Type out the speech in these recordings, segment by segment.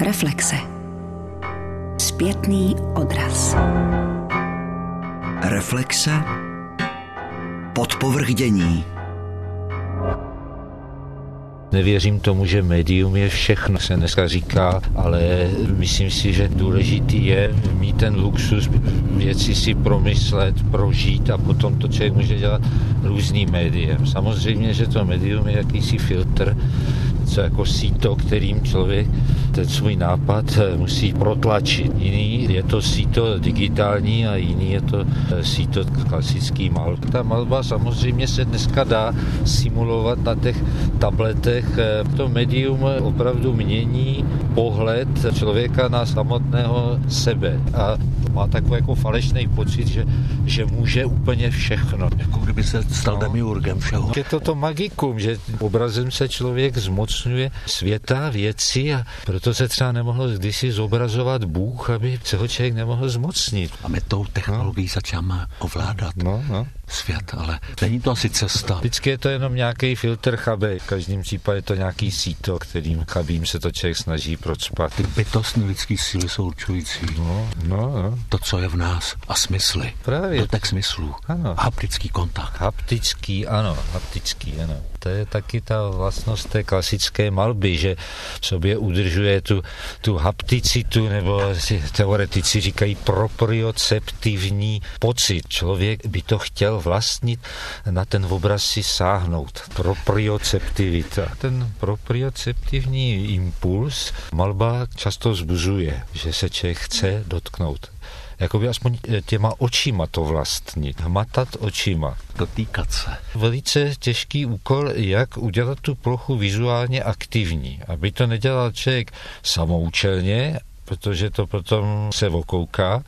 Reflexe. Zpětný odraz. Reflexe. Podpovrdění. Nevěřím tomu, že médium je všechno, se dneska říká, ale myslím si, že důležitý je mít ten luxus věci si promyslet, prožít a potom to člověk může dělat různým médiem. Samozřejmě, že to médium je jakýsi filtr, co jako síto, kterým člověk ten svůj nápad eh, musí protlačit. Jiný je to síto digitální a jiný je to eh, síto klasický malb. Ta malba samozřejmě se dneska dá simulovat na těch tabletech. Eh, to medium opravdu mění pohled člověka na samotného sebe a má takový jako falešný pocit, že, že může úplně všechno. Jako kdyby se stal no. demiurgem všeho. Je to to magikum, že obrazem se člověk zmocňuje světa, věci a proto se třeba nemohl kdysi zobrazovat Bůh, aby se ho člověk nemohl zmocnit. A my tou technologií no. začáme ovládat. No, no svět, ale není to asi cesta. Vždycky je to jenom nějaký filtr chabe. V každém případě je to nějaký síto, kterým chabím se to člověk snaží procpat. Ty bytostní lidský síly jsou určující. No, no, no. To, co je v nás a smysly. Právě. Dotek smyslů. Ano. Haptický kontakt. Haptický, ano, haptický, ano. To je taky ta vlastnost té klasické malby, že v sobě udržuje tu, tu hapticitu, nebo teoretici říkají proprioceptivní pocit. Člověk by to chtěl vlastnit, na ten obraz si sáhnout. Proprioceptivita. Ten proprioceptivní impuls malba často zbuzuje, že se člověk chce dotknout jakoby aspoň těma očima to vlastnit, hmatat očima. Dotýkat se. Velice těžký úkol, jak udělat tu plochu vizuálně aktivní, aby to nedělal člověk samoučelně, protože to potom se okouká,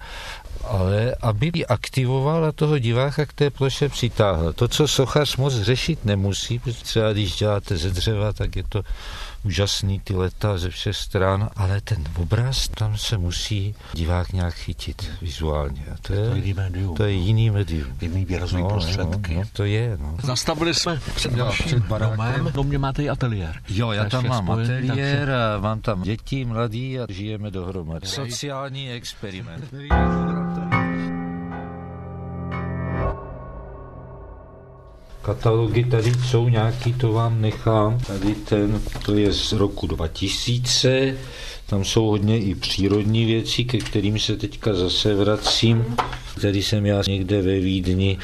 ale aby aktivoval a toho diváka k té ploše přitáhl. To, co sochař moc řešit nemusí, protože třeba když děláte ze dřeva, tak je to úžasný ty leta ze všech stran, ale ten obraz, tam se musí divák nějak chytit vizuálně. A to, je, to je jiný médium. To je jiný médium. Jiný výrazový no, prostředky. No, no, to je, no. Zastavili jsme před vaším domem. Do mě máte i ateliér. Jo, já tam mám spojený, ateliér takže... a mám tam děti, mladí a žijeme dohromady. Sociální experiment. Katalogy tady jsou nějaký, to vám nechám. Tady ten, to je z roku 2000, tam jsou hodně i přírodní věci, ke kterým se teďka zase vracím. Tady jsem já někde ve Vídni,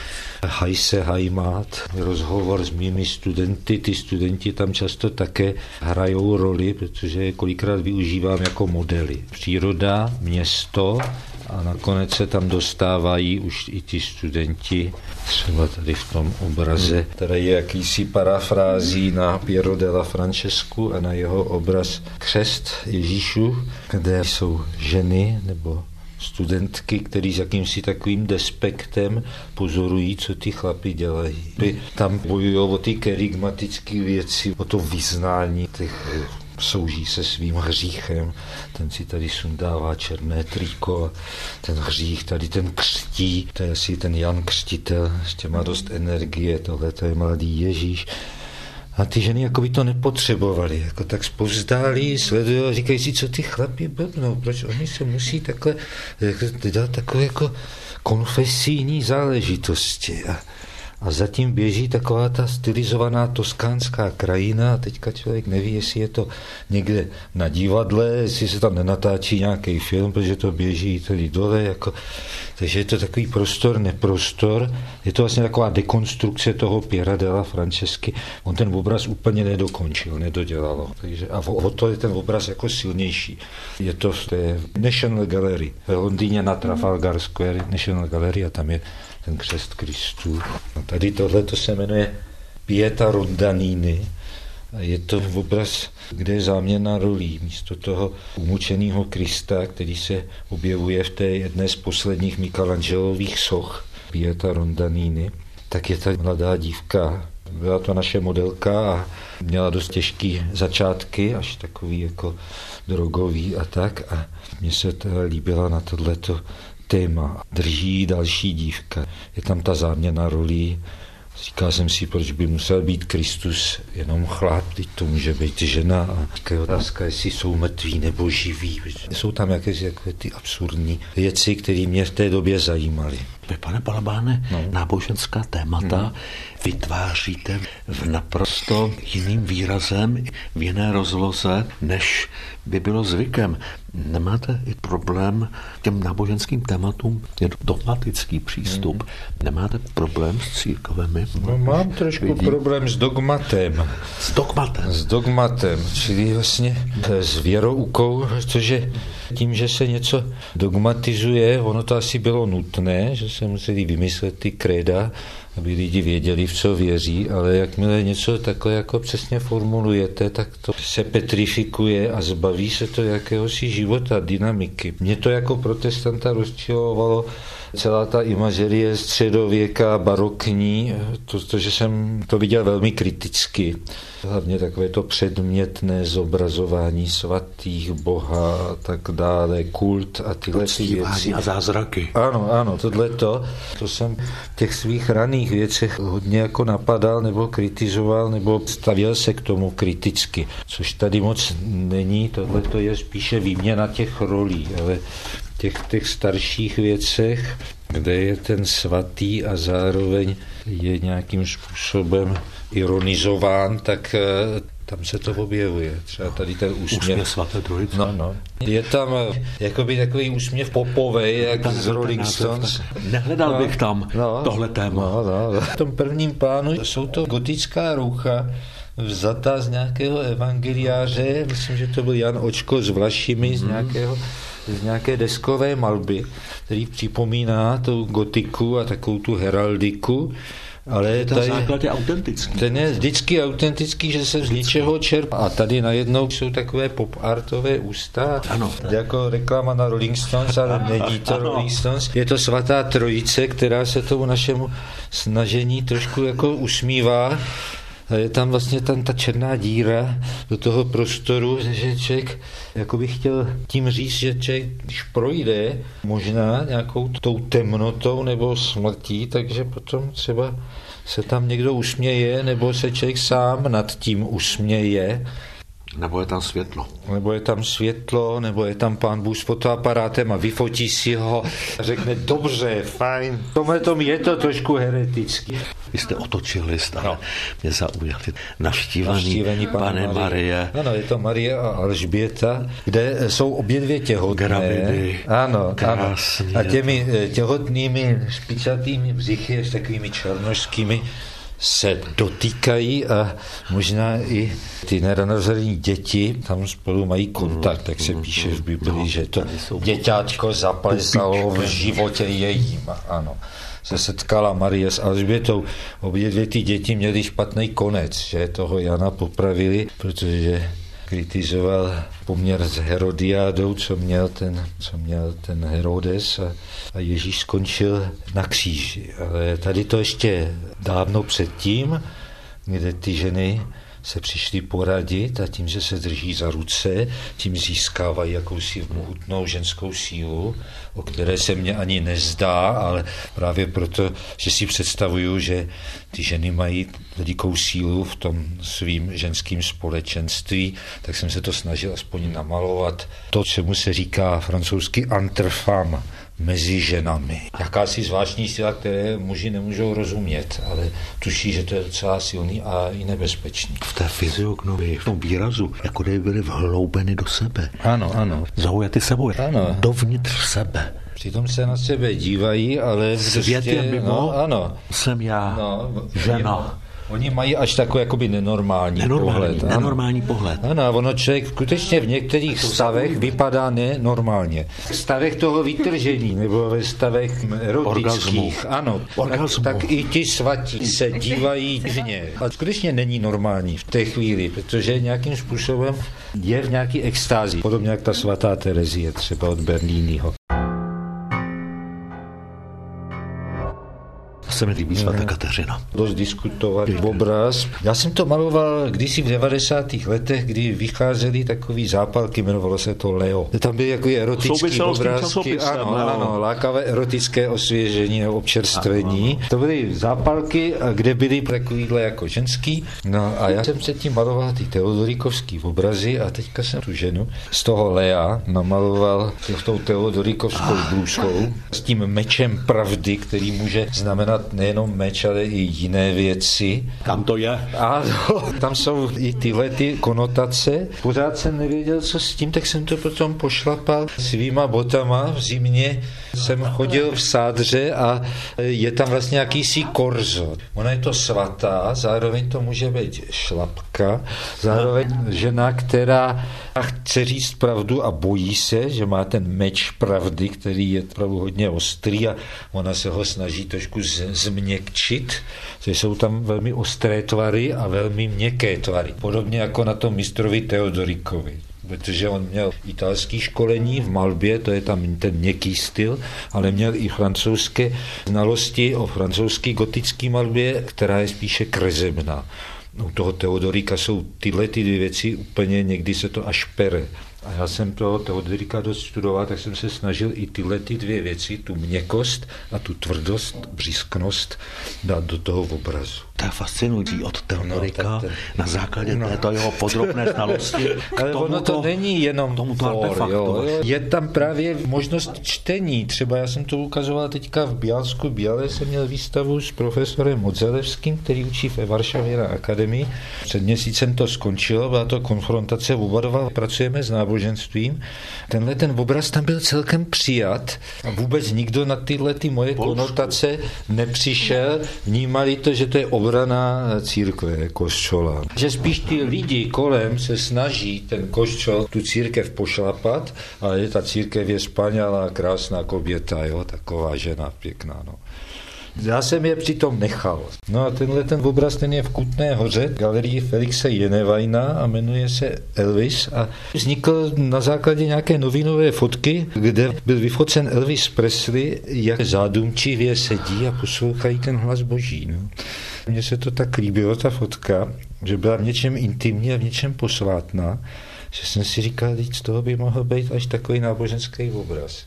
Hajse Hajmát, rozhovor s mými studenty. Ty studenti tam často také hrajou roli, protože kolikrát využívám jako modely. Příroda, město a nakonec se tam dostávají už i ti studenti, třeba tady v tom obraze, který je jakýsi parafrází na Piero della Francescu a na jeho obraz Křest Ježíšu, kde jsou ženy nebo studentky, který s jakýmsi takovým despektem pozorují, co ty chlapi dělají. Tam bojují o ty kerygmatické věci, o to vyznání těch souží se svým hříchem, ten si tady sundává černé triko, ten hřích tady ten křtí, to je asi ten Jan Křtitel, ještě má dost energie, tohle to je mladý Ježíš. A ty ženy jako by to nepotřebovali, jako tak spovzdálí, sledují a říkají si, co ty chlapi blbnou, proč oni se musí takhle dělat takové jako konfesijní záležitosti. A a zatím běží taková ta stylizovaná toskánská krajina a teďka člověk neví, jestli je to někde na divadle, jestli se tam nenatáčí nějaký film, protože to běží tady dole, jako, takže je to takový prostor, neprostor, je to vlastně taková dekonstrukce toho Piera della Francesky, on ten obraz úplně nedokončil, nedodělalo, takže a o to je ten obraz jako silnější. Je to v té National Gallery v Londýně na Trafalgar Square National Gallery a tam je ten křest Kristů. A tady tohle to se jmenuje Pieta Rondanini. Je to obraz, kde je záměna rolí. Místo toho umučeného Krista, který se objevuje v té jedné z posledních Michelangelových soch, Pieta Rondanini, tak je ta mladá dívka. Byla to naše modelka a měla dost těžké začátky, až takový jako drogový a tak. A mně se to líbila na tohleto téma drží další dívka. Je tam ta záměna rolí Říkal jsem si, proč by musel být Kristus jenom chlap, teď to může být žena. A je otázka, jestli jsou mrtví nebo živí. Jsou tam jakési jako ty absurdní věci, které mě v té době zajímaly. Vy, pane Balabáne, no. náboženská témata hmm. vytváříte v naprosto jiným výrazem, v jiné rozloze, než by bylo zvykem. Nemáte i problém těm náboženským tématům, je dogmatický přístup. Hmm. Nemáte problém s církvemi? No, mám trošku Vidí? problém s dogmatem. S dogmatem? S dogmatem, čili vlastně s věroukou, protože tím, že se něco dogmatizuje, ono to asi bylo nutné, že se museli vymyslet ty kréda, aby lidi věděli, v co věří, ale jakmile něco takhle jako přesně formulujete, tak to se petrifikuje a zbaví se to jakéhosi života, dynamiky. Mě to jako protestanta rozčilovalo celá ta imažerie středověka, barokní, protože jsem to viděl velmi kriticky. Hlavně takové to předmětné zobrazování svatých, boha a tak dále, kult a tyhle ty věci. a zázraky. Ano, ano, tohle to, to jsem v těch svých raných věcech hodně jako napadal nebo kritizoval nebo stavěl se k tomu kriticky, což tady moc není, tohle to je spíše výměna těch rolí, ale těch, těch starších věcech, kde je ten svatý a zároveň je nějakým způsobem ironizován, tak eh, tam se to objevuje. Třeba tady ten úsměv. Úsměv svaté trojice. No, no. Je tam eh, jakoby takový úsměv popovej, jak tam z Rolling Stones. Nehledal no, bych tam no, tohle téma. No, no, no. V tom prvním plánu jsou to gotická rucha, vzata z nějakého evangeliáře, myslím, že to byl Jan Očko s Vlašimi, mm-hmm. z mhm. nějakého z nějaké deskové malby, který připomíná tu gotiku a takovou tu heraldiku. Ale ten tady, základ je autentický. Ten je vždycky autentický, že se z ničeho čerpá. A tady najednou jsou takové pop-artové ústa, ano. jako reklama na Rolling Stones, ale není to ano. Rolling Stones. Je to svatá trojice, která se tomu našemu snažení trošku jako usmívá je tam vlastně tam ta černá díra do toho prostoru, že člověk jako bych chtěl tím říct, že člověk, když projde možná nějakou tou temnotou nebo smrtí, takže potom třeba se tam někdo usměje, nebo se člověk sám nad tím usměje nebo je tam světlo. Nebo je tam světlo, nebo je tam pán Bůh s fotoaparátem a vyfotí si ho a řekne, dobře, fajn. Tomhle tom je to trošku heretický. Vy jste otočil list, ale no. mě zaujali. Navštívení, Navštívení pane Marie. Marie. Ano, je to Marie a Alžběta, kde jsou obě dvě těhotné. Gravidy. Ano, krásně. ano. A těmi eh, těhotnými špičatými břichy s takovými černožskými se dotýkají a možná i ty nenarozené děti tam spolu mají kontakt, tak se píše v Bibli, no, že to děťátko zaplesalo v životě jejím. Ano se setkala Marie s Alžbětou. Obě dvě ty děti měly špatný konec, že toho Jana popravili, protože kritizoval poměr s Herodiádou, co měl ten, co měl ten Herodes a, a Ježíš skončil na kříži. Ale tady to ještě dávno předtím, kde ty ženy se přišli poradit a tím, že se drží za ruce, tím získávají jakousi mohutnou ženskou sílu, o které se mně ani nezdá, ale právě proto, že si představuju, že ty ženy mají velikou sílu v tom svým ženským společenství, tak jsem se to snažil aspoň namalovat. To, čemu se říká francouzsky antrefam, mezi ženami. Jakási zvláštní síla, které muži nemůžou rozumět, ale tuší, že to je docela silný a i nebezpečný. V té fyziognomii, v tom výrazu, jako kdyby byly vhloubeny do sebe. Ano, ano. Zaujaty sebou, ano. dovnitř sebe. Přitom se na sebe dívají, ale... Svět prostě, je mimo, no, ano. jsem já, no, žena. Oni mají až takový jakoby nenormální, nenormální pohled. Nenormální ano. pohled. Ano, ono člověk skutečně v některých stavech vypadá nenormálně. V stavech toho vytržení nebo ve stavech erotických, ano, tak, tak i ti svatí se dívají divně. A skutečně není normální v té chvíli, protože nějakým způsobem je v nějaký extázi. Podobně jak ta svatá Terezie třeba od Berlínyho. Se mi líbí svatá Kateřina. Dost diskutovat obraz. Já jsem to maloval kdysi v 90. letech, kdy vycházely takový zápalky, jmenovalo se to Leo. Tam byly jako erotické obrázky. Ano, no. ano, lákavé erotické osvěžení nebo občerstvení. Ano, ano. To byly zápalky, kde byly takovýhle jako ženský. No a já jsem předtím maloval ty teodorikovský obrazy a teďka jsem tu ženu z toho Lea namaloval s tou teodorikovskou blůzkou s tím mečem pravdy, který může znamenat nejenom meč, ale i jiné věci. Kam to je? Ano, tam jsou i tyhle ty konotace. Pořád jsem nevěděl, co s tím, tak jsem to potom pošlapal svýma botama v zimě. Jsem chodil v sádře a je tam vlastně jakýsi korzo. Ona je to svatá, zároveň to může být šlapka, zároveň žena, která chce říct pravdu a bojí se, že má ten meč pravdy, který je opravdu hodně ostrý a ona se ho snaží trošku změkčit. že jsou tam velmi ostré tvary a velmi měkké tvary. Podobně jako na tom mistrovi Teodorikovi protože on měl italský školení v malbě, to je tam ten měkký styl, ale měl i francouzské znalosti o francouzské gotické malbě, která je spíše krezebná. U toho Teodorika jsou tyhle ty dvě věci úplně, někdy se to až pere. A já jsem toho Teodorika dost studoval, tak jsem se snažil i tyhle ty dvě věci, tu měkost a tu tvrdost, břísknost dát do toho obrazu. To je fascinující od Teodorika no, ten... na základě no. této jeho podrobné znalosti. Ale ono to není jenom tomu for, jo. Je tam právě možnost čtení. Třeba já jsem to ukazoval teďka v Bialsku. Biale jsem měl výstavu s profesorem Modzelevským, který učí ve Varšavě na akademii. Před měsícem to skončilo, byla to konfrontace oba dva. Pracujeme s náboženstvím. Tenhle ten obraz tam byl celkem přijat a vůbec nikdo na tyhle ty moje konotace nepřišel. Vnímali to, že to je obrana církve, koščola. Že spíš ty lidi kolem se snaží ten koščol, tu církev pošlapat, ale ta církev je spanělá, krásná koběta, jo, taková žena pěkná. No. Já jsem je přitom nechal. No a tenhle ten obraz, ten je v Kutné hoře, galerii Felixe Jenevajna a jmenuje se Elvis a vznikl na základě nějaké novinové fotky, kde byl vyfocen Elvis Presley, jak zádumčivě sedí a poslouchají ten hlas boží. No. Mně se to tak líbilo, ta fotka, že byla v něčem intimní a v něčem posvátná, že jsem si říkal, že z toho by mohl být až takový náboženský obraz.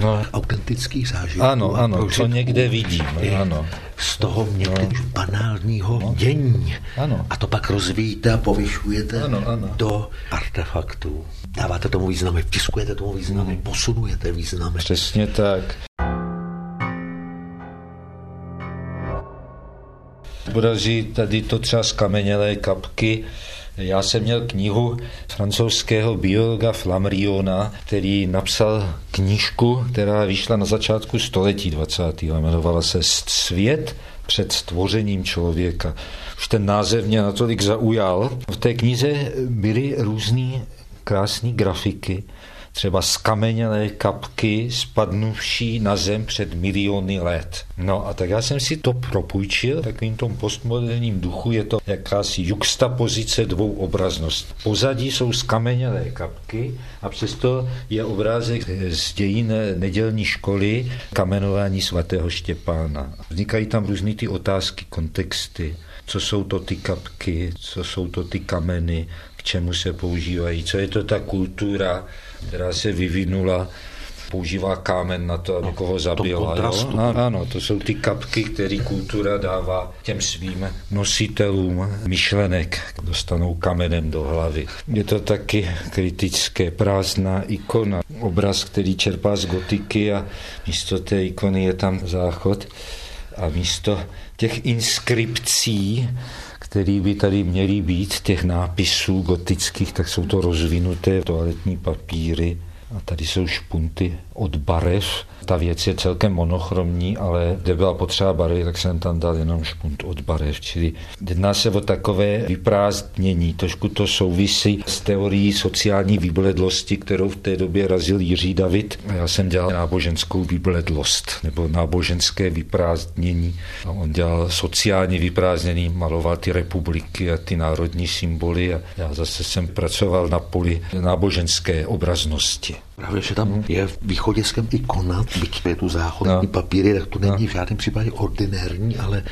No, autentický zážitek. Ano, ano, co někde vidím. Ano. Z toho někdy no. banálního no. dění. Ano. A to pak rozvíjíte a povyšujete ano, ano. do artefaktů. Dáváte tomu významy, vtiskujete tomu významy, posunujete významy. Přesně tak. Podaří tady to třeba skamenělé kapky, já jsem měl knihu francouzského biologa Flamriona, který napsal knížku, která vyšla na začátku století 20. jmenovala se Svět před stvořením člověka. Už ten název mě natolik zaujal. V té knize byly různé krásné grafiky, třeba skamenělé kapky spadnuvší na zem před miliony let. No a tak já jsem si to propůjčil, takovým tom postmoderním duchu je to jakási juxtapozice dvou obrazností. Pozadí jsou skamenělé kapky a přesto je obrázek z dějin nedělní školy kamenování svatého Štěpána. Vznikají tam různé ty otázky, kontexty, co jsou to ty kapky, co jsou to ty kameny, k čemu se používají, co je to ta kultura, která se vyvinula používá kámen na to, aby koho zabila. Jo? No, ano, to jsou ty kapky, které kultura dává těm svým nositelům myšlenek. Dostanou kamenem do hlavy. Je to taky kritické, prázdná ikona. Obraz, který čerpá z gotiky a místo té ikony je tam záchod a místo těch inskripcí který by tady měly být, těch nápisů gotických, tak jsou to rozvinuté toaletní papíry a tady jsou špunty od barev. Ta věc je celkem monochromní, ale kde byla potřeba barvy, tak jsem tam dal jenom špunt od barev. Čili jedná se o takové vyprázdnění. Trošku to souvisí s teorií sociální vybledlosti, kterou v té době razil Jiří David. Já jsem dělal náboženskou vybledlost nebo náboženské vyprázdnění. A on dělal sociální vyprázdnění, maloval ty republiky a ty národní symboly a já zase jsem pracoval na poli náboženské obraznosti. Právě, že tam je východiskem ikona, byť je tu záchodní no. papíry, tak to není no. v žádném případě ordinérní, ale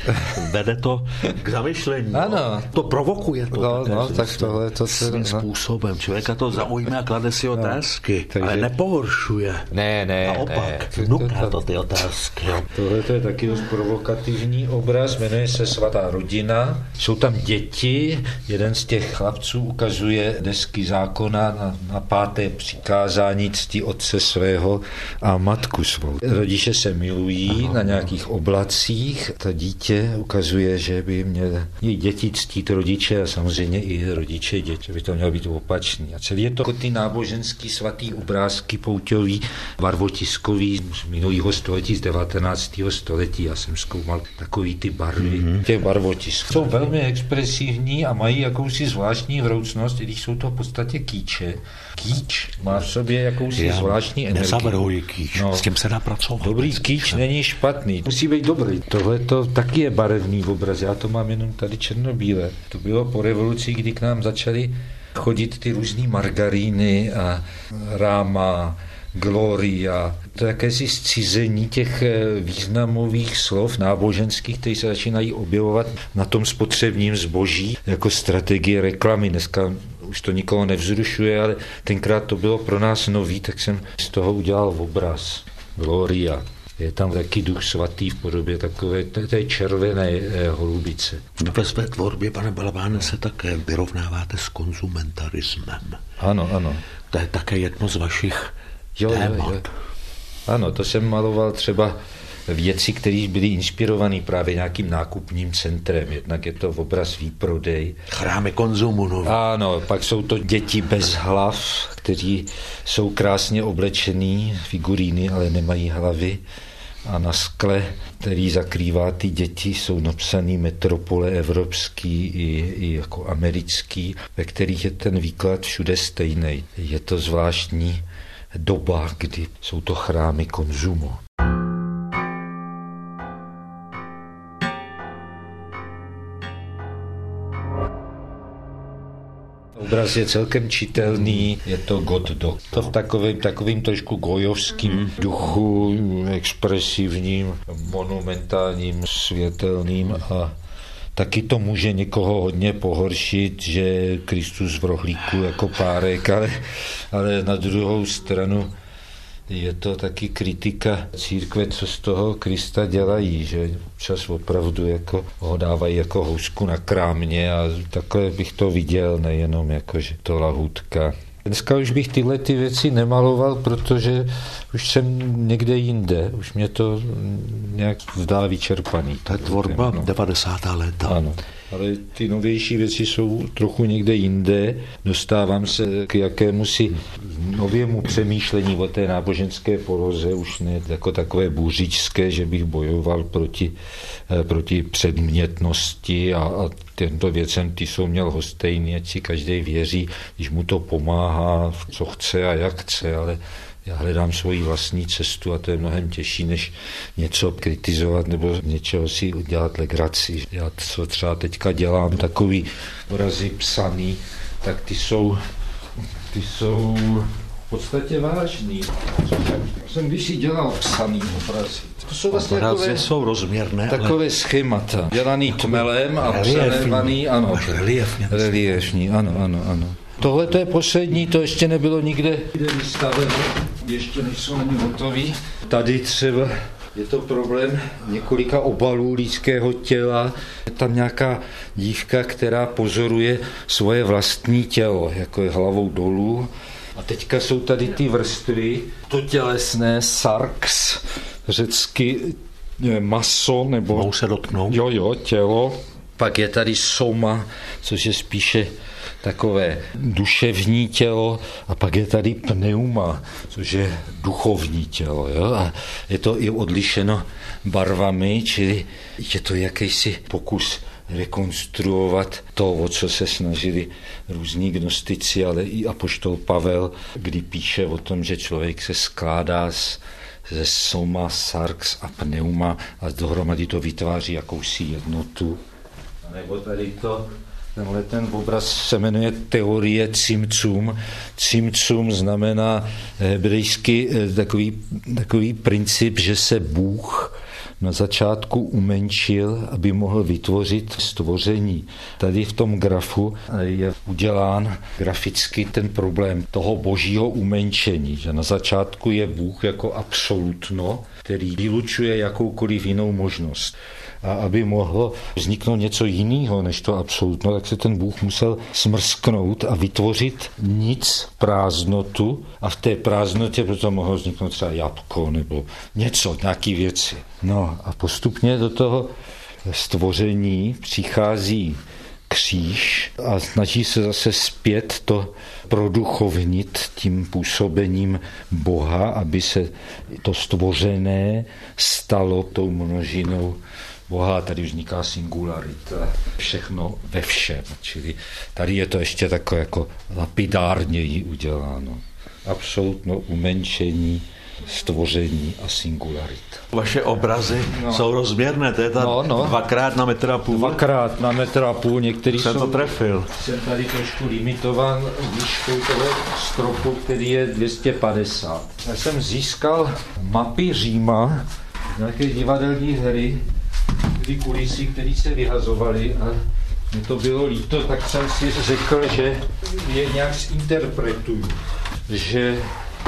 vede to k zamyšlení. Ano. No. To provokuje to. No, no, tak tohle to se... Svým no. způsobem. Člověka to zaujme a klade si no. otázky, no. Takže... ale nepohoršuje. Ne, ne, Naopak, ne. vnuká to ty otázky. Tohle to je taky dost provokativní obraz, jmenuje se Svatá rodina. Jsou tam děti, jeden z těch chlapců ukazuje desky zákona na, na páté přikázání ctí otce svého a matku svou. Rodiče se milují Aha. na nějakých oblacích. To dítě ukazuje, že by měl i děti ctít rodiče a samozřejmě i rodiče děti. By to mělo být opačný. A celý je to ty náboženský svatý obrázky pouťový, barvotiskový z minulého století, z 19. století. Já jsem zkoumal takový ty barvy mm-hmm. těch barvotisků. Jsou velmi expresivní a mají jakousi zvláštní hroucnost, i když jsou to v podstatě kýče. Kýč má v sobě jakousi Já zvláštní energii. Nezavrhuji kýč, no, s tím se dá pracovat. Dobrý kýč není špatný, musí být dobrý. Tohle to taky je barevný obraz, já to mám jenom tady černobíle. To bylo po revoluci, kdy k nám začaly chodit ty různé margaríny a ráma, gloria, to jakési zcizení těch eh, významových slov náboženských, které se začínají objevovat na tom spotřebním zboží jako strategie reklamy. Dneska už to nikoho nevzrušuje, ale tenkrát to bylo pro nás nový, tak jsem z toho udělal obraz. Gloria. Je tam taky duch svatý v podobě takové té červené eh, holubice. Ve své tvorbě, pane Balabáne, se také vyrovnáváte s konzumentarismem. Ano, ano. To je také jedno z vašich jo, témat. Jo, jo. Ano, to jsem maloval třeba věci, které byly inspirované právě nějakým nákupním centrem. Jednak je to v obraz výprodej. Chrámy konzumu. No. Ano, pak jsou to děti bez hlav, kteří jsou krásně oblečený, figuríny, ale nemají hlavy. A na skle, který zakrývá ty děti, jsou napsané metropole evropský i, i jako americký, ve kterých je ten výklad všude stejný. Je to zvláštní doba, kdy jsou to chrámy konzumu. Obraz je celkem čitelný, je to do. To v takovém, takovým trošku gojovským mm. duchu, expresivním, monumentálním, světelným a taky to může někoho hodně pohoršit, že Kristus v rohlíku jako párek, ale, ale na druhou stranu je to taky kritika církve, co z toho Krista dělají, že čas opravdu jako ho dávají jako housku na krámě a takhle bych to viděl, nejenom jako, že to lahutka. Dneska už bych tyhle ty věci nemaloval, protože už jsem někde jinde. Už mě to nějak zdá vyčerpaný. To je tvorba no. 90. léta. Ano ale ty novější věci jsou trochu někde jinde. Dostávám se k jakému si novému přemýšlení o té náboženské poloze, už ne jako takové bůřičské, že bych bojoval proti, eh, proti předmětnosti a, a tento věcem ty jsou měl hostejný, ať si každý věří, když mu to pomáhá, co chce a jak chce, ale já hledám svoji vlastní cestu a to je mnohem těžší, než něco kritizovat nebo něčeho si udělat legraci. Já co třeba teďka dělám, takový obrazy psaný, tak ty jsou, ty jsou v podstatě vážný. Jsem když si dělal psaný obrazy. To jsou vlastně takové, jsou rozměrné, takové ale... schémata. Dělaný tmelem a přelévaný, ano. Reliefní. Reliefní, ano, ano, ano. Tohle to je poslední, to ještě nebylo nikde vystaveno, ještě nejsou ani hotový. Tady třeba je to problém několika obalů lidského těla. Je tam nějaká dívka, která pozoruje svoje vlastní tělo, jako je hlavou dolů. A teďka jsou tady ty vrstvy, to tělesné, sarx, řecky maso, nebo... Mohou se dotknout? Jo, jo, tělo. Pak je tady soma, což je spíše takové duševní tělo a pak je tady pneuma, což je duchovní tělo. Jo? A je to i odlišeno barvami, čili je to jakýsi pokus rekonstruovat to, o co se snažili různí gnostici, ale i apoštol Pavel, kdy píše o tom, že člověk se skládá z, ze soma, sarx a pneuma a dohromady to vytváří jakousi jednotu. A nebo tady to Tenhle ten obraz se jmenuje Teorie Cimcum. Cimcum znamená hebrejsky eh, takový, takový princip, že se Bůh na začátku umenšil, aby mohl vytvořit stvoření. Tady v tom grafu je udělán graficky ten problém toho božího umenšení, že na začátku je Bůh jako absolutno, který vylučuje jakoukoliv jinou možnost a aby mohlo vzniknout něco jiného než to absolutno, tak se ten Bůh musel smrsknout a vytvořit nic, prázdnotu a v té prázdnotě proto mohlo vzniknout třeba jabko nebo něco, nějaké věci. No a postupně do toho stvoření přichází kříž a snaží se zase zpět to produchovnit tím působením Boha, aby se to stvořené stalo tou množinou Boha, tady vzniká singularita, všechno ve všem. Čili tady je to ještě takové jako lapidárněji uděláno. Absolutno umenšení, stvoření a singularita. Vaše obrazy no. jsou rozměrné, to je tam no, no. dvakrát na metr a půl. Dvakrát na metr a půl, některý jsem jsou... to trefil. Jsem tady trošku limitovan výškou toho stropu, který je 250. Já jsem získal mapy Říma, nějaké divadelní hry, ty kulisy, které se vyhazovaly a mě to bylo líto, tak jsem si řekl, že je nějak zinterpretuju, že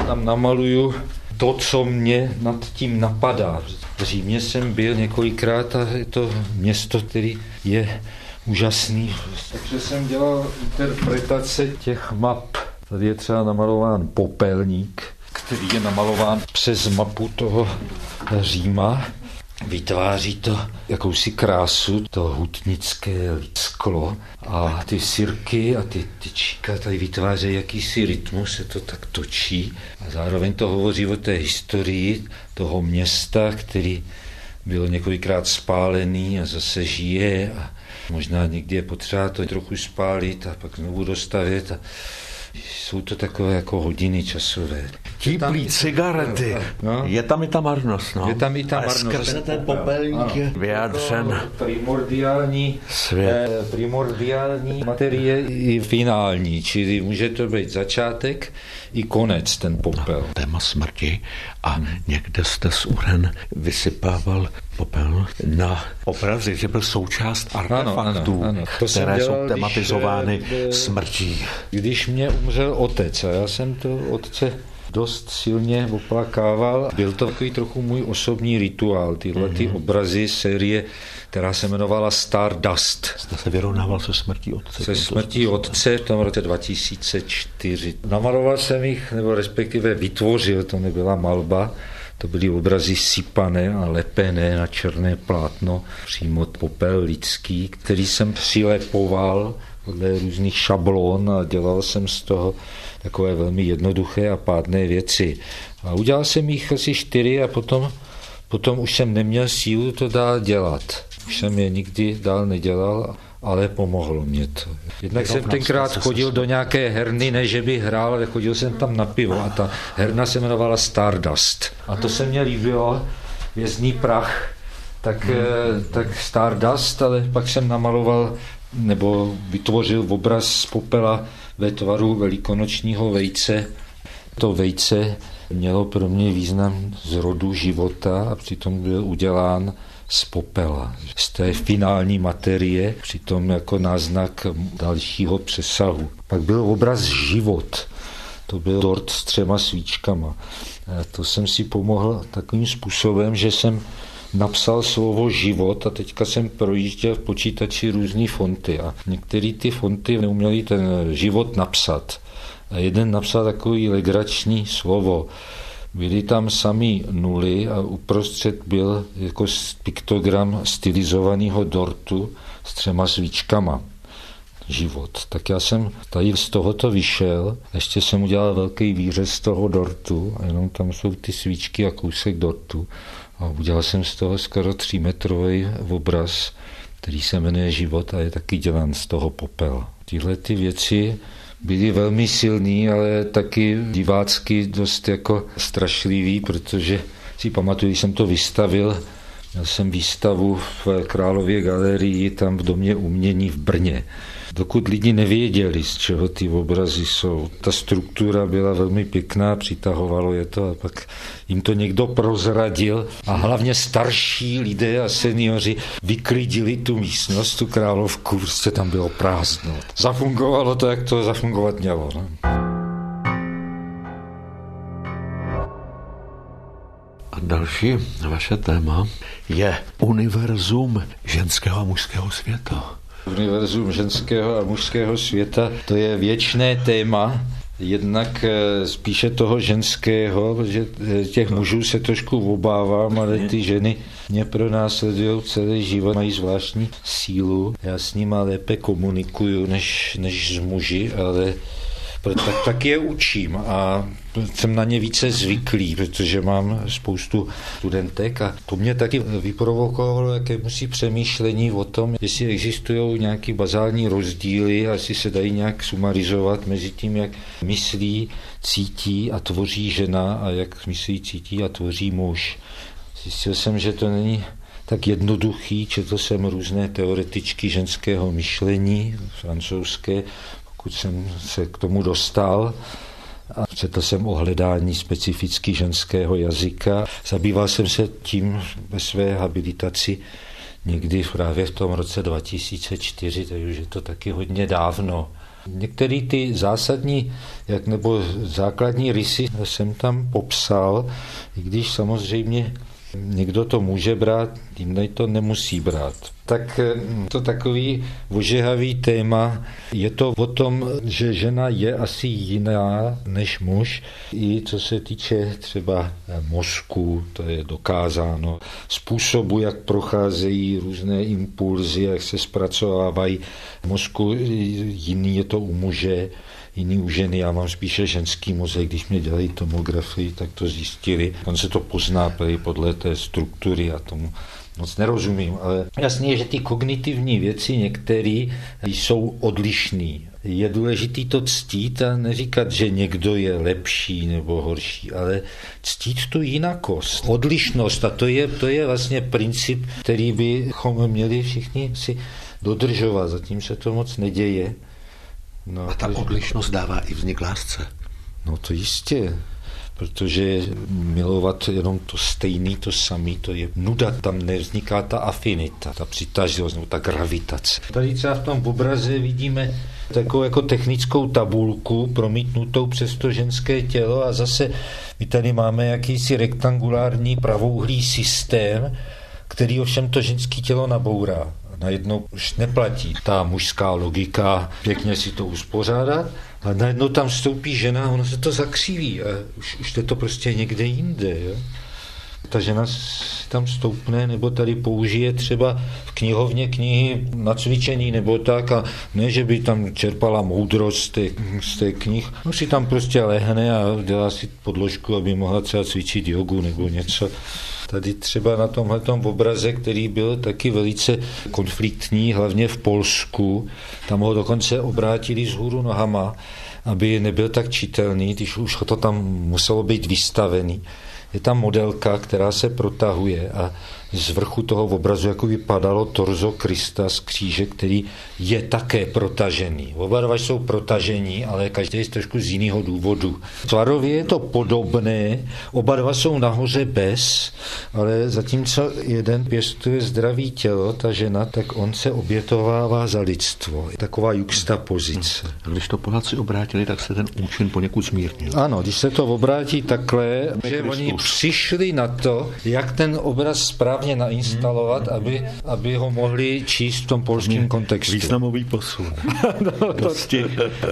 tam namaluju to, co mě nad tím napadá. V Římě jsem byl několikrát a je to město, který je úžasný. Takže jsem dělal interpretace těch map. Tady je třeba namalován popelník, který je namalován přes mapu toho Říma Vytváří to jakousi krásu, to hutnické sklo. A ty sirky a ty tyčíka tady vytvářejí jakýsi rytmus, se to tak točí. A zároveň to hovoří o té historii toho města, který byl několikrát spálený a zase žije. A možná někdy je potřeba to trochu spálit a pak znovu dostavit a jsou to takové jako hodiny časové. Típlí cigarety. No? Je tam i ta marnost. No? Je tam i ta marnost. skrze ten popelník je vyjádřen primordiální, svět. Eh, primordiální materie i finální, čili může to být začátek i konec, ten popel. Téma smrti a někde jste s Uren vysypával popel na obrazy, že byl součást artefaktů, ano, ano, ano. To které dělal, jsou tematizovány když, eh, smrtí. Když mě umřel otec a já jsem to otce dost silně oplakával. Byl to takový trochu můj osobní rituál, tyhle ty mhm. obrazy série, která se jmenovala Stardust. Jste se vyrovnával se smrtí otce? Se smrtí otce v tom roce 2004. Namaloval jsem jich, nebo respektive vytvořil, to nebyla malba, to byly obrazy sypané a lepené na černé plátno, přímo popel lidský, který jsem přilepoval podle různých šablon a dělal jsem z toho takové velmi jednoduché a pádné věci. A udělal jsem jich asi čtyři a potom, potom už jsem neměl sílu to dál dělat. Už jsem je nikdy dál nedělal, ale pomohlo mě to. Jednak jsem tenkrát chodil do nějaké herny, ne že bych hrál, ale chodil jsem tam na pivo a ta herna se jmenovala Stardust. A to se mně líbilo, vězný prach, tak, hmm. tak Stardust, ale pak jsem namaloval nebo vytvořil obraz z popela ve tvaru velikonočního vejce. To vejce mělo pro mě význam z rodu života a přitom byl udělán z popela, z té finální materie, přitom jako náznak dalšího přesahu. Pak byl obraz život, to byl dort s třema svíčkama. To jsem si pomohl takovým způsobem, že jsem napsal slovo život a teďka jsem projížděl v počítači různé fonty a některé ty fonty neuměly ten život napsat. A jeden napsal takový legrační slovo. Byly tam sami nuly a uprostřed byl jako piktogram stylizovaného dortu s třema svíčkama život. Tak já jsem tady z tohoto vyšel, ještě jsem udělal velký výřez z toho dortu, a jenom tam jsou ty svíčky a kousek dortu. A udělal jsem z toho skoro třímetrový obraz, který se jmenuje Život a je taky dělán z toho popel. Tyhle ty věci byly velmi silný, ale taky divácky dost jako strašlivý, protože si pamatuju, když jsem to vystavil Měl jsem výstavu v Králově galerii, tam v Domě umění v Brně dokud lidi nevěděli, z čeho ty obrazy jsou. Ta struktura byla velmi pěkná, přitahovalo je to a pak jim to někdo prozradil a hlavně starší lidé a seniori vyklidili tu místnost, tu královku, prostě tam bylo prázdno. Zafungovalo to, jak to zafungovat mělo. No. A další vaše téma je univerzum ženského a mužského světa. Univerzum ženského a mužského světa, to je věčné téma, Jednak eh, spíše toho ženského, protože eh, těch mužů se trošku obávám, ale ty ženy mě pro nás sledují celý život, mají zvláštní sílu. Já s nimi lépe komunikuju než, než s muži, ale tak, tak je učím a jsem na ně více zvyklý, protože mám spoustu studentek a to mě taky vyprovokovalo jaké musí přemýšlení o tom, jestli existují nějaké bazální rozdíly a jestli se dají nějak sumarizovat mezi tím, jak myslí, cítí a tvoří žena a jak myslí, cítí a tvoří muž. Zjistil jsem, že to není tak jednoduchý, četl jsem různé teoretičky ženského myšlení, francouzské, pokud jsem se k tomu dostal. A četl jsem o hledání specificky ženského jazyka. Zabýval jsem se tím ve své habilitaci někdy právě v tom roce 2004, takže už je to taky hodně dávno. Některé ty zásadní jak nebo základní rysy jsem tam popsal, i když samozřejmě Někdo to může brát, jiný to nemusí brát. Tak eh, to takový ožehavý téma. Je to o tom, že žena je asi jiná než muž, i co se týče třeba eh, mozku, to je dokázáno, způsobu, jak procházejí různé impulzy, jak se zpracovávají mozku, jiný je to u muže, jiný u ženy. Já mám spíše ženský mozek, když mě dělají tomografii, tak to zjistili. On se to pozná podle té struktury a tomu moc nerozumím, ale jasně je, že ty kognitivní věci některé jsou odlišné. Je důležité to ctít a neříkat, že někdo je lepší nebo horší, ale ctít tu jinakost, odlišnost a to je, to je vlastně princip, který bychom měli všichni si dodržovat. Zatím se to moc neděje. No, a ta to, odlišnost dává i vznik lásce. No to jistě, protože milovat jenom to stejný, to samý, to je nuda, tam nevzniká ta afinita, ta přitažlivost nebo ta gravitace. Tady třeba v tom obraze vidíme takovou jako technickou tabulku promítnutou přes to ženské tělo a zase my tady máme jakýsi rektangulární pravouhlý systém, který ovšem to ženské tělo nabourá najednou už neplatí ta mužská logika, pěkně si to uspořádat, a najednou tam vstoupí žena a ono se to zakříví a už, už je to prostě někde jinde. Jo? Ta žena tam stoupne nebo tady použije třeba v knihovně knihy na cvičení nebo tak a ne, že by tam čerpala moudrost z té, z té knih, no si tam prostě lehne a dělá si podložku, aby mohla třeba cvičit jogu nebo něco. Tady třeba na tomhle obraze, který byl taky velice konfliktní, hlavně v Polsku, tam ho dokonce obrátili z hůru nohama, aby nebyl tak čitelný, když už to tam muselo být vystavený. Je tam modelka, která se protahuje a z vrchu toho obrazu jako vypadalo torzo Krista z kříže, který je také protažený. Oba dva jsou protažení, ale každý je trošku z jiného důvodu. Tvarově je to podobné, oba dva jsou nahoře bez, ale zatímco jeden pěstuje zdravý tělo, ta žena, tak on se obětovává za lidstvo. Je taková pozice. A když to Poláci obrátili, tak se ten účin poněkud zmírnil. Ano, když se to obrátí takhle, že oni přišli na to, jak ten obraz správně správně nainstalovat, aby, aby ho mohli číst v tom polském kontextu. Významový posun. no, dosti,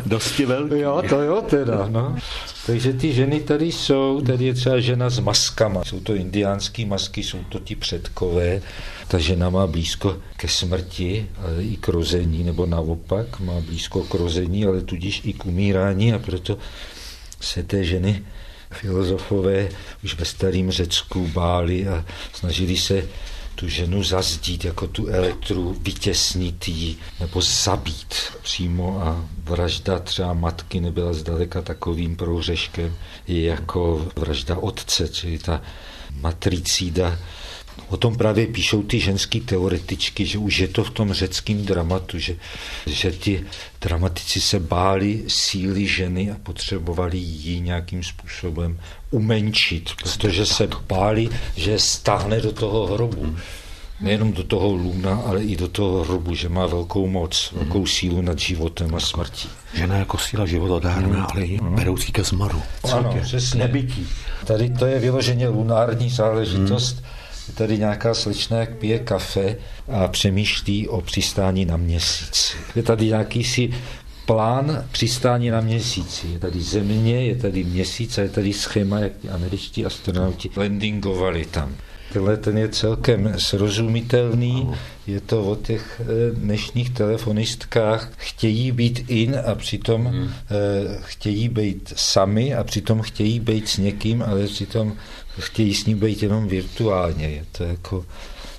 dosti velký. Jo, to jo teda. No. Takže ty ženy tady jsou, tady je třeba žena s maskama. Jsou to indiánské masky, jsou to ti předkové. Ta žena má blízko ke smrti, ale i k rození, nebo naopak má blízko k rození, ale tudíž i k umírání a proto se té ženy filozofové už ve starém Řecku báli a snažili se tu ženu zazdít, jako tu elektru, vytěsnit ji nebo zabít přímo a vražda třeba matky nebyla zdaleka takovým prohřeškem, jako vražda otce, čili ta matricída O tom právě píšou ty ženský teoretičky, že už je to v tom řeckém dramatu, že, že ti dramatici se báli síly ženy a potřebovali ji nějakým způsobem umenčit, protože se báli, že stáhne do toho hrobu. Nejenom do toho luna, ale i do toho hrobu, že má velkou moc, velkou sílu nad životem a smrtí. Žena jako síla životodárná, mm. ale i beroucí ke zmaru. Ano, přesně. Nebytí. Tady to je vyloženě lunární záležitost. Mm je tady nějaká slečna, jak pije kafe a přemýšlí o přistání na měsíc. Je tady nějaký si plán přistání na měsíci. Je tady země, je tady měsíc a je tady schéma, jak ti američtí astronauti landingovali tam. Tenhle ten je celkem srozumitelný, je to o těch eh, dnešních telefonistkách, chtějí být in a přitom hmm. chtějí být sami a přitom chtějí být s někým, ale přitom chtějí s ním být jenom virtuálně. Je to jako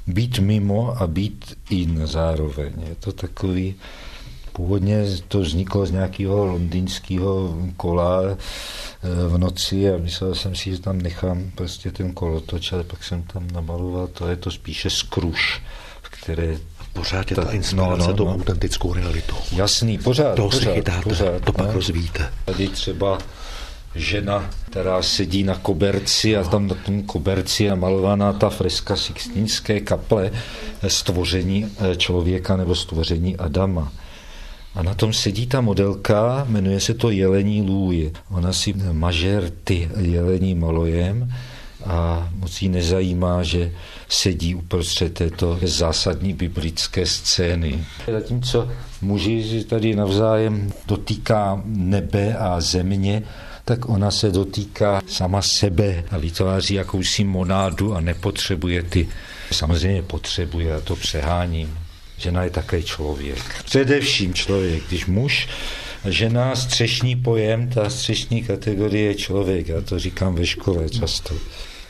být mimo a být in zároveň. Je to takový, původně to vzniklo z nějakého londýnského kola eh, v noci a myslel jsem si, že tam nechám prostě ten kolotoč, ale pak jsem tam namaloval, to je to spíše skruš, které Pořád je ta, ta inspirace no, no, tou no. autentickou realitou. Jasný, pořád. To pořád, chytáte, pořád, to pak no. rozvíjíte. Tady třeba žena, která sedí na koberci a tam na tom koberci je namalovaná ta freska Sixtínské kaple stvoření eh, člověka nebo stvoření Adama. A na tom sedí ta modelka, jmenuje se to Jelení lůj. Ona si maže rty jelení malojem a moc jí nezajímá, že sedí uprostřed této zásadní biblické scény. Zatímco muži tady navzájem dotýká nebe a země, tak ona se dotýká sama sebe a vytváří jakousi monádu a nepotřebuje ty. Samozřejmě potřebuje, a to přeháním. Žena je také člověk. Především člověk. Když muž žena, střešní pojem, ta střešní kategorie je člověk. Já to říkám ve škole často.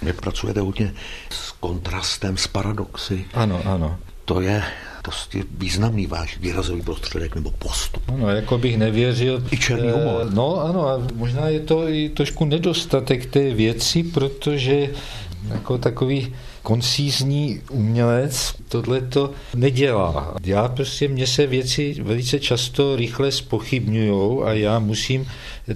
Vy pracujete hodně s kontrastem, s paradoxy. Ano, ano. To je dosti významný váš výrazový prostředek nebo postup. Ano, jako bych nevěřil. I černý humor. Eh, no ano, a možná je to i trošku nedostatek té věci, protože jako takový koncízní umělec tohle to nedělá. Já prostě, mně se věci velice často rychle spochybňují a já musím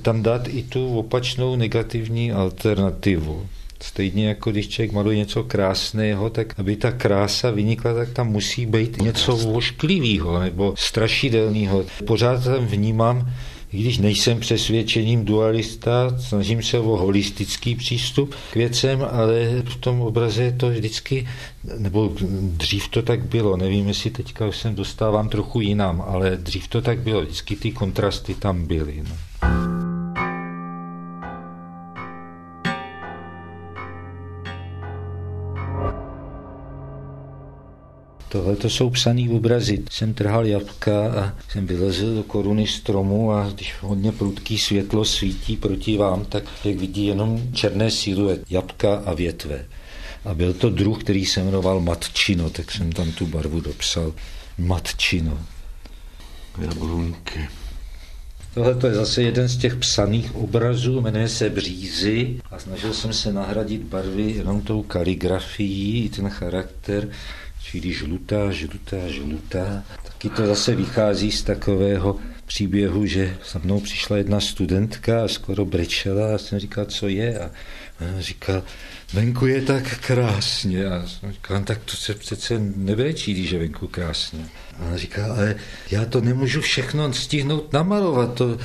tam dát i tu opačnou negativní alternativu. Stejně jako když člověk maluje něco krásného, tak aby ta krása vynikla, tak tam musí být něco vošklivého nebo strašidelného. Pořád tam vnímám i když nejsem přesvědčením dualista, snažím se o holistický přístup k věcem, ale v tom obraze je to vždycky, nebo dřív to tak bylo, nevím, jestli teďka už jsem dostávám trochu jinam, ale dřív to tak bylo, vždycky ty kontrasty tam byly. No. Tohle to jsou psaný obrazy. Jsem trhal jabka a jsem vylezl do koruny stromu a když hodně prudký světlo svítí proti vám, tak jak vidí jenom černé siluet, jabka a větve. A byl to druh, který se jmenoval Matčino, tak jsem tam tu barvu dopsal. Matčino. Jablunky. Tohle to je zase jeden z těch psaných obrazů, jmenuje se Břízy a snažil jsem se nahradit barvy jenom tou kaligrafií, ten charakter čili žlutá, žlutá, žlutá. Taky to zase vychází z takového příběhu, že za mnou přišla jedna studentka a skoro brečela a jsem říkal, co je a říkal, venku je tak krásně. A jsem říkal, no tak to se přece nebrečí, když je venku krásně. A ona říkala, ale já to nemůžu všechno stihnout namalovat, to,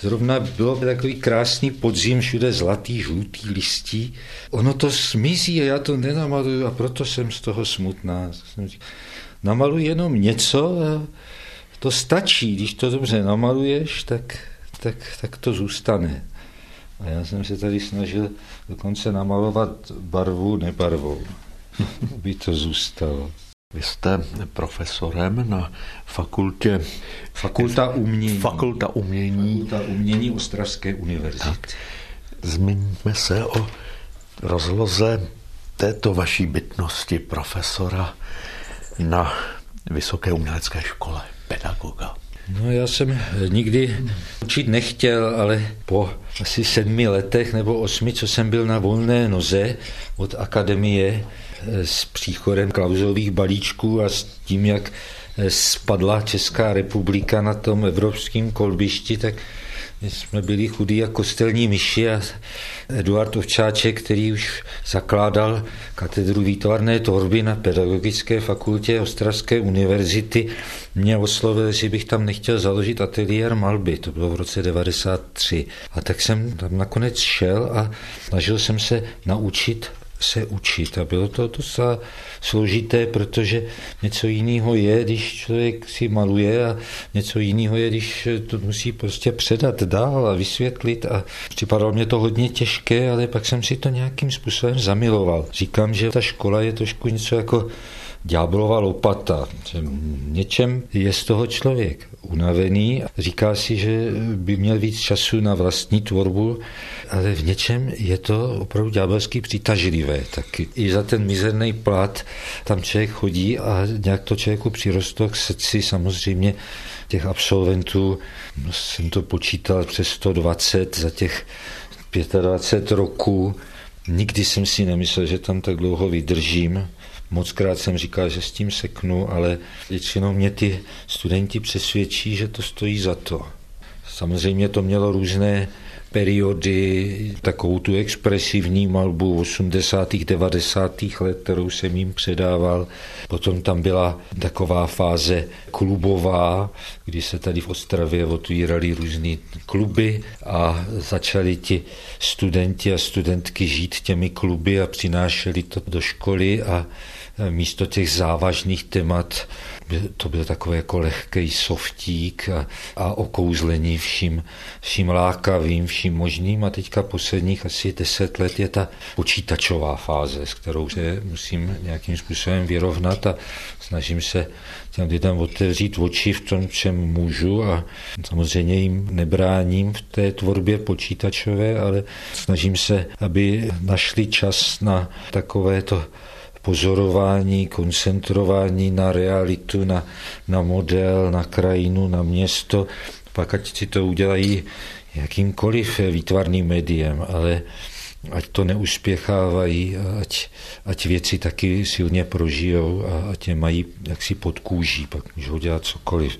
Zrovna bylo takový krásný podzim, všude zlatý, žlutý listí. Ono to smizí a já to nenamaluju a proto jsem z toho smutná. Namaluji jenom něco a to stačí. Když to dobře namaluješ, tak, tak, tak to zůstane. A já jsem se tady snažil dokonce namalovat barvu nebarvou, aby to zůstalo. Vy jste profesorem na fakultě... Fakulta umění. Fakulta umění. Fakulta umění Ostravské univerzity. Zmiňme se o rozloze této vaší bytnosti profesora na Vysoké umělecké škole, pedagoga. No já jsem nikdy učit nechtěl, ale po asi sedmi letech nebo osmi, co jsem byl na volné noze od akademie, s příchodem klauzových balíčků a s tím, jak spadla Česká republika na tom evropském kolbišti, tak my jsme byli chudí jako kostelní myši a Eduard Ovčáček, který už zakládal katedru výtvarné tvorby na Pedagogické fakultě Ostravské univerzity, mě oslovil, že bych tam nechtěl založit ateliér malby. To bylo v roce 93. A tak jsem tam nakonec šel a snažil jsem se naučit se učit. A bylo to docela složité, protože něco jiného je, když člověk si maluje a něco jiného je, když to musí prostě předat dál a vysvětlit. A připadalo mě to hodně těžké, ale pak jsem si to nějakým způsobem zamiloval. Říkám, že ta škola je trošku něco jako ďáblova lopata. Že něčem je z toho člověk unavený. Říká si, že by měl víc času na vlastní tvorbu, ale v něčem je to opravdu ďábelsky přitažlivé. Tak i za ten mizerný plat tam člověk chodí a nějak to člověku přirostlo k srdci samozřejmě těch absolventů. No, jsem to počítal přes 120 za těch 25 roků. Nikdy jsem si nemyslel, že tam tak dlouho vydržím. Mockrát jsem říkal, že s tím seknu, ale většinou mě ty studenti přesvědčí, že to stojí za to. Samozřejmě to mělo různé periody, takovou tu expresivní malbu 80. 90. let, kterou jsem jim předával. Potom tam byla taková fáze klubová, kdy se tady v Ostravě otvíraly různé kluby a začali ti studenti a studentky žít těmi kluby a přinášeli to do školy a místo těch závažných témat to byl takový jako lehký softík a, a okouzlení vším, vším lákavým, vším možným. A teďka posledních asi deset let je ta počítačová fáze, s kterou se musím nějakým způsobem vyrovnat a snažím se těm lidem otevřít oči v tom, čem můžu. A samozřejmě jim nebráním v té tvorbě počítačové, ale snažím se, aby našli čas na takovéto pozorování, koncentrování na realitu, na, na model, na krajinu, na město, pak ať si to udělají jakýmkoliv výtvarným médiem, ale ať to neuspěchávají, ať, ať věci taky silně prožijou a ať je mají jaksi pod kůží, pak můžou dělat cokoliv.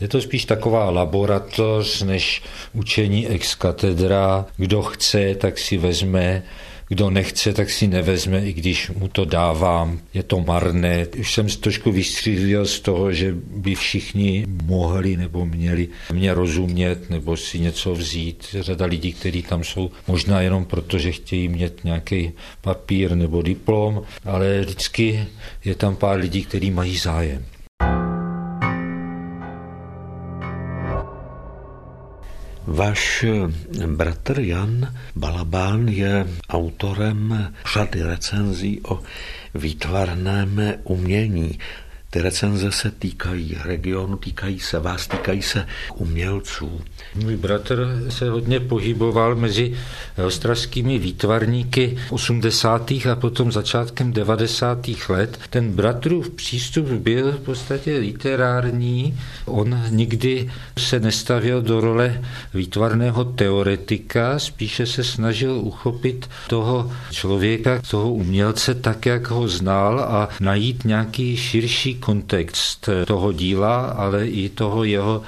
Je to spíš taková laboratoř než učení ex katedra. Kdo chce, tak si vezme kdo nechce, tak si nevezme, i když mu to dávám. Je to marné. Už jsem trošku vystřílil z toho, že by všichni mohli nebo měli mě rozumět nebo si něco vzít. Řada lidí, kteří tam jsou, možná jenom proto, že chtějí mít nějaký papír nebo diplom, ale vždycky je tam pár lidí, kteří mají zájem. Váš bratr Jan Balabán je autorem řady recenzí o výtvarném umění. Ty recenze se týkají regionu, týkají se vás, týkají se umělců. Můj bratr se hodně pohyboval mezi ostravskými výtvarníky 80. a potom začátkem 90. let. Ten bratrův přístup byl v podstatě literární. On nikdy se nestavil do role výtvarného teoretika, spíše se snažil uchopit toho člověka, toho umělce tak, jak ho znal a najít nějaký širší kontext toho díla, ale i toho jeho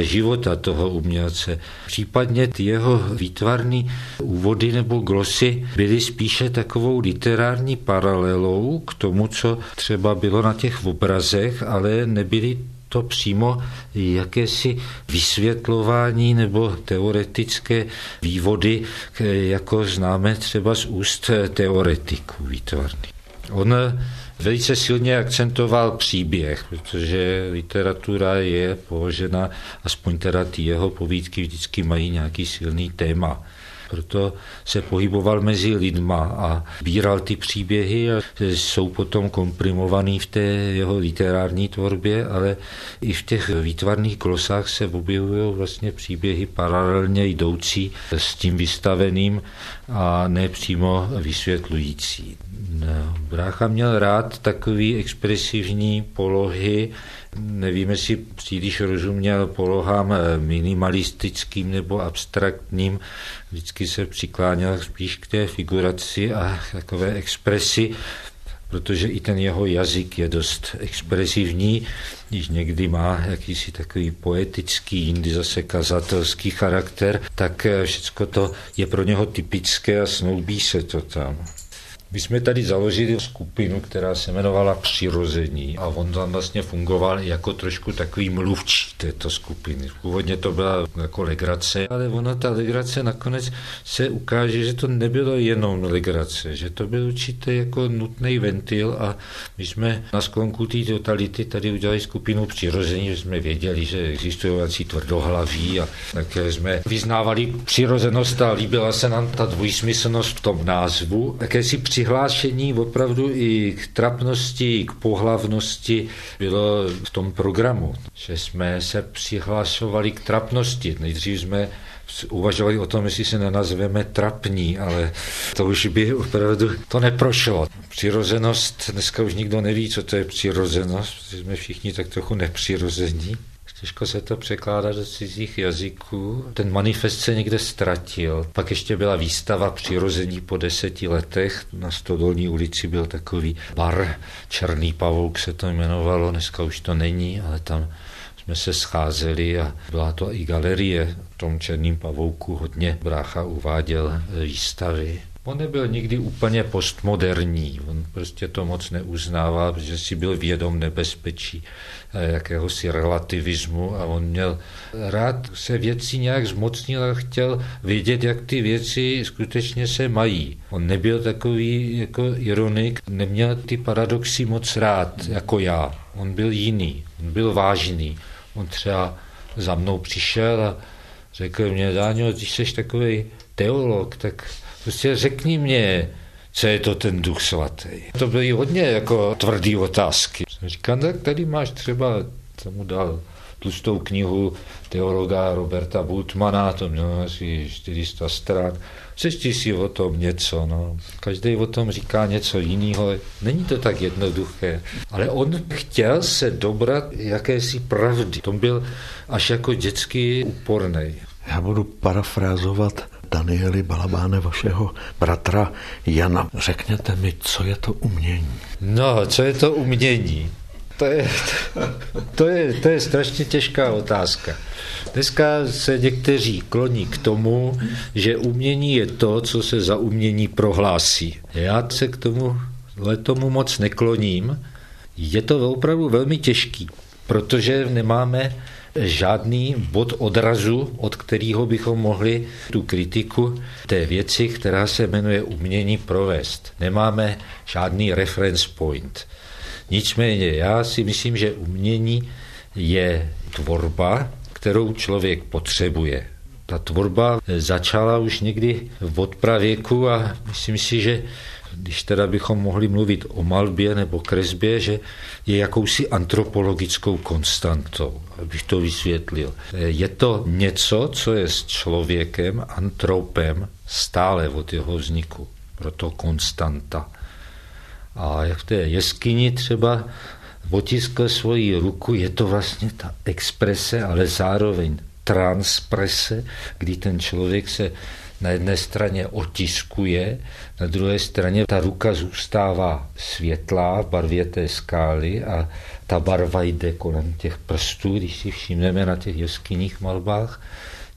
života, toho umělce. Případně ty jeho výtvarné úvody nebo glosy byly spíše takovou literární paralelou k tomu, co třeba bylo na těch obrazech, ale nebyly to přímo jakési vysvětlování nebo teoretické vývody, jako známe třeba z úst teoretiků výtvarných. On velice silně akcentoval příběh, protože literatura je položena, aspoň teda ty jeho povídky vždycky mají nějaký silný téma. Proto se pohyboval mezi lidma a bíral ty příběhy a jsou potom komprimovaný v té jeho literární tvorbě, ale i v těch výtvarných glosách se objevují vlastně příběhy paralelně jdoucí s tím vystaveným a ne přímo vysvětlující. No, brácha měl rád takový expresivní polohy, nevím, jestli příliš rozuměl polohám minimalistickým nebo abstraktním, vždycky se přikláněl spíš k té figuraci a takové expresi. protože i ten jeho jazyk je dost expresivní, když někdy má jakýsi takový poetický, jindy zase kazatelský charakter, tak všechno to je pro něho typické a snoubí se to tam. My jsme tady založili skupinu, která se jmenovala Přirození a on tam vlastně fungoval jako trošku takový mluvčí této skupiny. Původně to byla jako legrace, ale ona ta legrace nakonec se ukáže, že to nebylo jenom legrace, že to byl určitý jako nutný ventil a my jsme na sklonku té totality tady udělali skupinu Přirození, že jsme věděli, že existují jací tvrdohlaví a také jsme vyznávali přirozenost a líbila se nám ta dvojsmyslnost v tom názvu. Také si přihlášení opravdu i k trapnosti, k pohlavnosti bylo v tom programu, že jsme se přihlašovali k trapnosti. Nejdřív jsme uvažovali o tom, jestli se nenazveme trapní, ale to už by opravdu to neprošlo. Přirozenost, dneska už nikdo neví, co to je přirozenost, jsme všichni tak trochu nepřirození. Těžko se to překládá do cizích jazyků. Ten manifest se někde ztratil. Pak ještě byla výstava přirození po deseti letech. Na Stodolní ulici byl takový bar, Černý pavouk se to jmenovalo, dneska už to není, ale tam jsme se scházeli a byla to i galerie v tom Černým pavouku. Hodně brácha uváděl výstavy. On nebyl nikdy úplně postmoderní, on prostě to moc neuznával, protože si byl vědom nebezpečí jakéhosi relativismu a on měl rád se věcí nějak zmocnil a chtěl vědět, jak ty věci skutečně se mají. On nebyl takový jako ironik, neměl ty paradoxy moc rád, jako já. On byl jiný, on byl vážný. On třeba za mnou přišel a řekl mě, Dáňo, když jsi takový teolog, tak Prostě řekni mě, co je to ten duch svatý. To byly hodně jako tvrdý otázky. Říkal, tak tady máš třeba, jsem mu dal tlustou knihu teologa Roberta Bultmana, to mělo asi 400 stran. Přečti si o tom něco, no. Každý o tom říká něco jiného. Není to tak jednoduché. Ale on chtěl se dobrat jakési pravdy. To byl až jako dětský úporný. Já budu parafrázovat Danieli Balabáne, vašeho bratra Jana. Řekněte mi, co je to umění? No, co je to umění? To je, to je, to je strašně těžká otázka. Dneska se někteří kloní k tomu, že umění je to, co se za umění prohlásí. Já se k tomu tomu moc nekloním. Je to opravdu velmi těžký, protože nemáme žádný bod odrazu, od kterého bychom mohli tu kritiku té věci, která se jmenuje umění, provést. Nemáme žádný reference point. Nicméně já si myslím, že umění je tvorba, kterou člověk potřebuje. Ta tvorba začala už někdy v pravěku a myslím si, že když teda bychom mohli mluvit o malbě nebo kresbě, že je jakousi antropologickou konstantou, abych to vysvětlil. Je to něco, co je s člověkem, antropem, stále od jeho vzniku. Proto konstanta. A jak v té jeskyni třeba otiskl svoji ruku, je to vlastně ta exprese, ale zároveň transprese, kdy ten člověk se na jedné straně otiskuje, na druhé straně ta ruka zůstává světlá v barvě té skály a ta barva jde kolem těch prstů, když si všimneme na těch jeskyních malbách,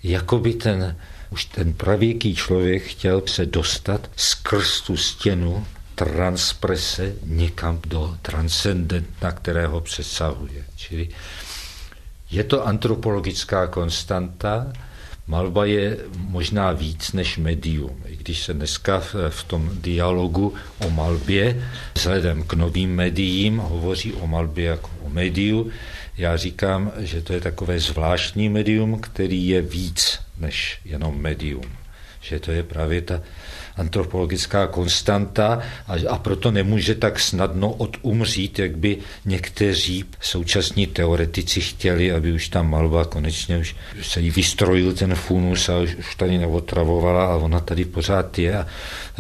jako by ten, už ten pravěký člověk chtěl se dostat skrz tu stěnu transprese někam do transcendentna, kterého přesahuje. Čili je to antropologická konstanta, Malba je možná víc než medium. I když se dneska v tom dialogu o malbě vzhledem k novým médiím hovoří o malbě jako o médiu, já říkám, že to je takové zvláštní medium, který je víc než jenom medium. Že to je právě ta antropologická konstanta a, a proto nemůže tak snadno odumřít, jak by někteří současní teoretici chtěli, aby už ta malba konečně už se jí vystrojil ten funus a už, už tady neotravovala a ona tady pořád je a,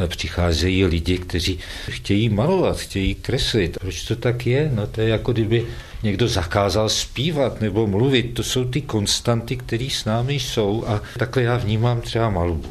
a přicházejí lidi, kteří chtějí malovat, chtějí kreslit. Proč to tak je? No to je jako kdyby někdo zakázal zpívat nebo mluvit. To jsou ty konstanty, které s námi jsou a takhle já vnímám třeba malbu.